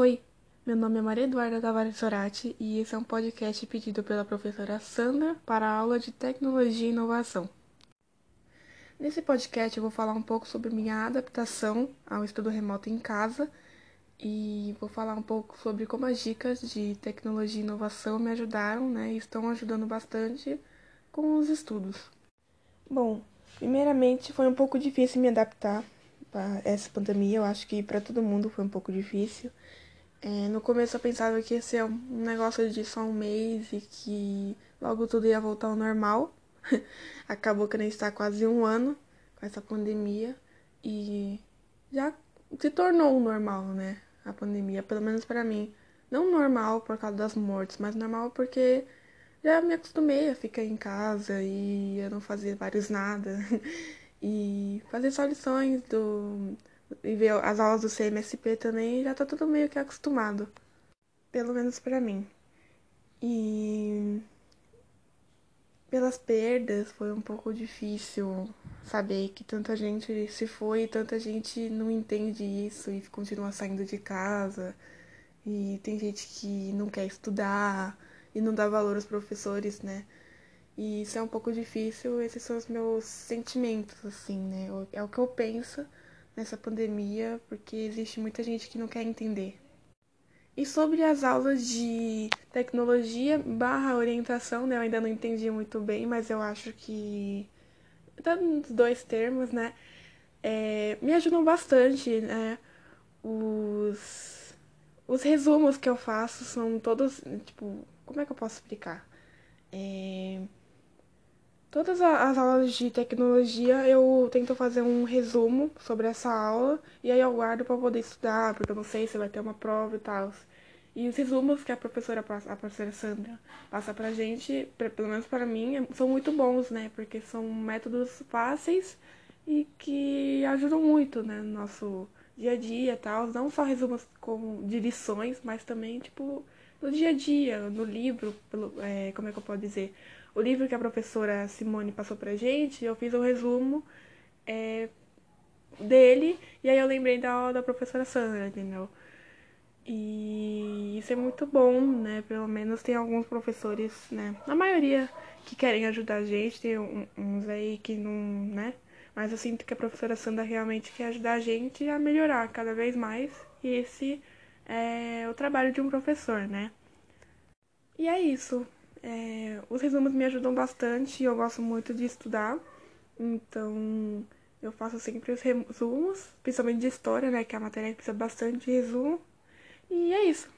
Oi, meu nome é Maria Eduarda Tavares Sorati e esse é um podcast pedido pela professora Sandra para a aula de Tecnologia e Inovação. Nesse podcast eu vou falar um pouco sobre minha adaptação ao estudo remoto em casa e vou falar um pouco sobre como as dicas de tecnologia e inovação me ajudaram né, e estão ajudando bastante com os estudos. Bom, primeiramente foi um pouco difícil me adaptar a essa pandemia, eu acho que para todo mundo foi um pouco difícil. É, no começo eu pensava que ia ser um negócio de só um mês e que logo tudo ia voltar ao normal. Acabou que gente está quase um ano com essa pandemia e já se tornou um normal, né? A pandemia, pelo menos para mim. Não normal por causa das mortes, mas normal porque já me acostumei a ficar em casa e a não fazer vários nada. e fazer só lições do, e ver as aulas do CMSP também, já tá tudo meio que acostumado. Pelo menos para mim. E pelas perdas foi um pouco difícil saber que tanta gente se foi e tanta gente não entende isso e continua saindo de casa. E tem gente que não quer estudar e não dá valor aos professores, né? E isso é um pouco difícil, esses são os meus sentimentos, assim, né? É o que eu penso nessa pandemia, porque existe muita gente que não quer entender. E sobre as aulas de tecnologia barra orientação, né? Eu ainda não entendi muito bem, mas eu acho que. Tá nos dois termos, né? É, me ajudam bastante, né? Os, os resumos que eu faço são todos, tipo, como é que eu posso explicar? É, Todas as aulas de tecnologia eu tento fazer um resumo sobre essa aula e aí eu guardo para poder estudar, porque eu não sei se vai ter uma prova e tal. E os resumos que a professora, a professora Sandra, passa pra gente, pelo menos para mim, é, são muito bons, né? Porque são métodos fáceis e que ajudam muito, né, no nosso dia a dia e tal. Não só resumos como de lições, mas também, tipo, no dia a dia, no livro, pelo, é, como é que eu posso dizer? O livro que a professora Simone passou pra gente, eu fiz um resumo é, dele, e aí eu lembrei da aula da professora Sandra, entendeu? E isso é muito bom, né? Pelo menos tem alguns professores, né? A maioria que querem ajudar a gente, tem uns aí que não, né? Mas eu sinto que a professora Sandra realmente quer ajudar a gente a melhorar cada vez mais. E esse é o trabalho de um professor, né? E é isso. É, os resumos me ajudam bastante, eu gosto muito de estudar, então eu faço sempre os resumos, principalmente de história, né, que é a matéria que precisa bastante de resumo. E é isso.